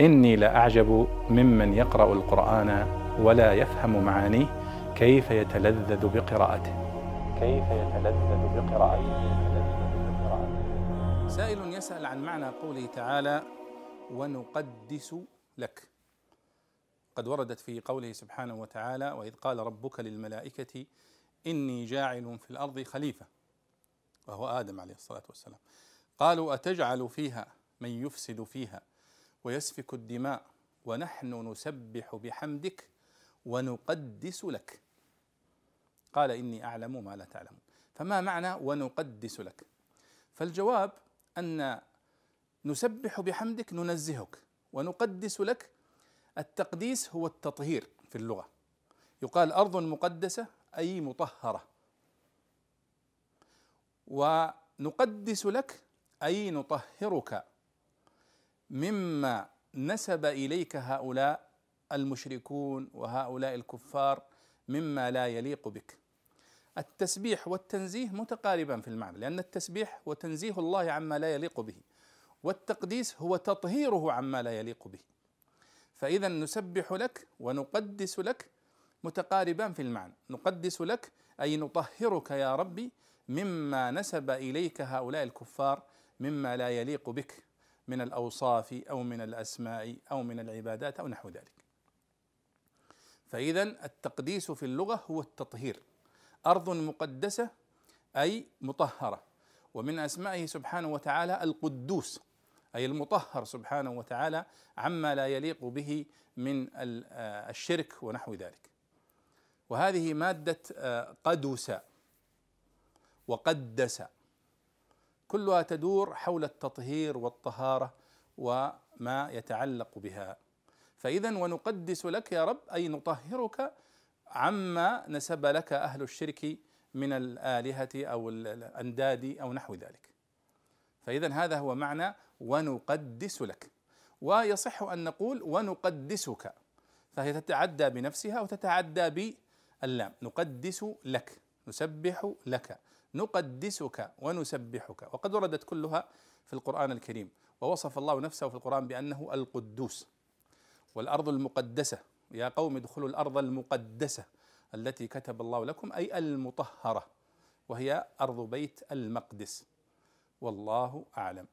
إني لأعجب ممن يقرأ القرآن ولا يفهم معانيه كيف يتلذذ بقراءته. كيف يتلذذ بقراءته. سائل يسأل عن معنى قوله تعالى ونقدس لك قد وردت في قوله سبحانه وتعالى وإذ قال ربك للملائكة إني جاعل في الأرض خليفة وهو آدم عليه الصلاة والسلام. قالوا أتجعل فيها من يفسد فيها? ويسفك الدماء ونحن نسبح بحمدك ونقدس لك. قال إني أعلم ما لا تعلمون فما معنى ونقدس لك؟ فالجواب أن نسبح بحمدك ننزهك. ونقدس لك التقديس هو التطهير في اللغة. يقال أرض مقدسة أي مطهرة. ونقدس لك أي نطهرك. مما نسب إليك هؤلاء المشركون وهؤلاء الكفار مما لا يليق بك. التسبيح والتنزيه متقاربان في المعنى لأن التسبيح هو تنزيه الله عما لا يليق به والتقديس هو تطهيره عما لا يليق به. فإذا نسبح لك ونقدس لك متقاربان في المعنى. نقدس لك أي نطهرك يا ربي مما نسب إليك هؤلاء الكفار مما لا يليق بك. من الأوصاف أو من الأسماء أو من العبادات أو نحو ذلك. فاذا التقديس في اللغة هو التطهير. أرض مقدسة أي مطهرة ومن أسمائه سبحانه وتعالى القدوس أي المطهر سبحانه وتعالى عما لا يليق به من الشرك ونحو ذلك. وهذه مادة قدس وقدس كلها تدور حول التطهير والطهارة وما يتعلق بها. فاذا ونقدس لك يا رب أي نطهرك عما نسب لك أهل الشرك من الآلهة أو الأنداد أو نحو ذلك. فاذا هذا هو معنى ونقدس لك. ويصح أن نقول ونقدسك. فهي تتعدى بنفسها وتتعدى باللام. نقدس لك نسبح لك. نقدسك ونسبحك. وقد وردت كلها في القرآن الكريم. ووصف الله نفسه في القرآن بأنه القدوس والأرض المقدسة. يا قوم ادخلوا الأرض المقدسة التي كتب الله لكم أي المطهرة وهي أرض بيت المقدس. والله أعلم.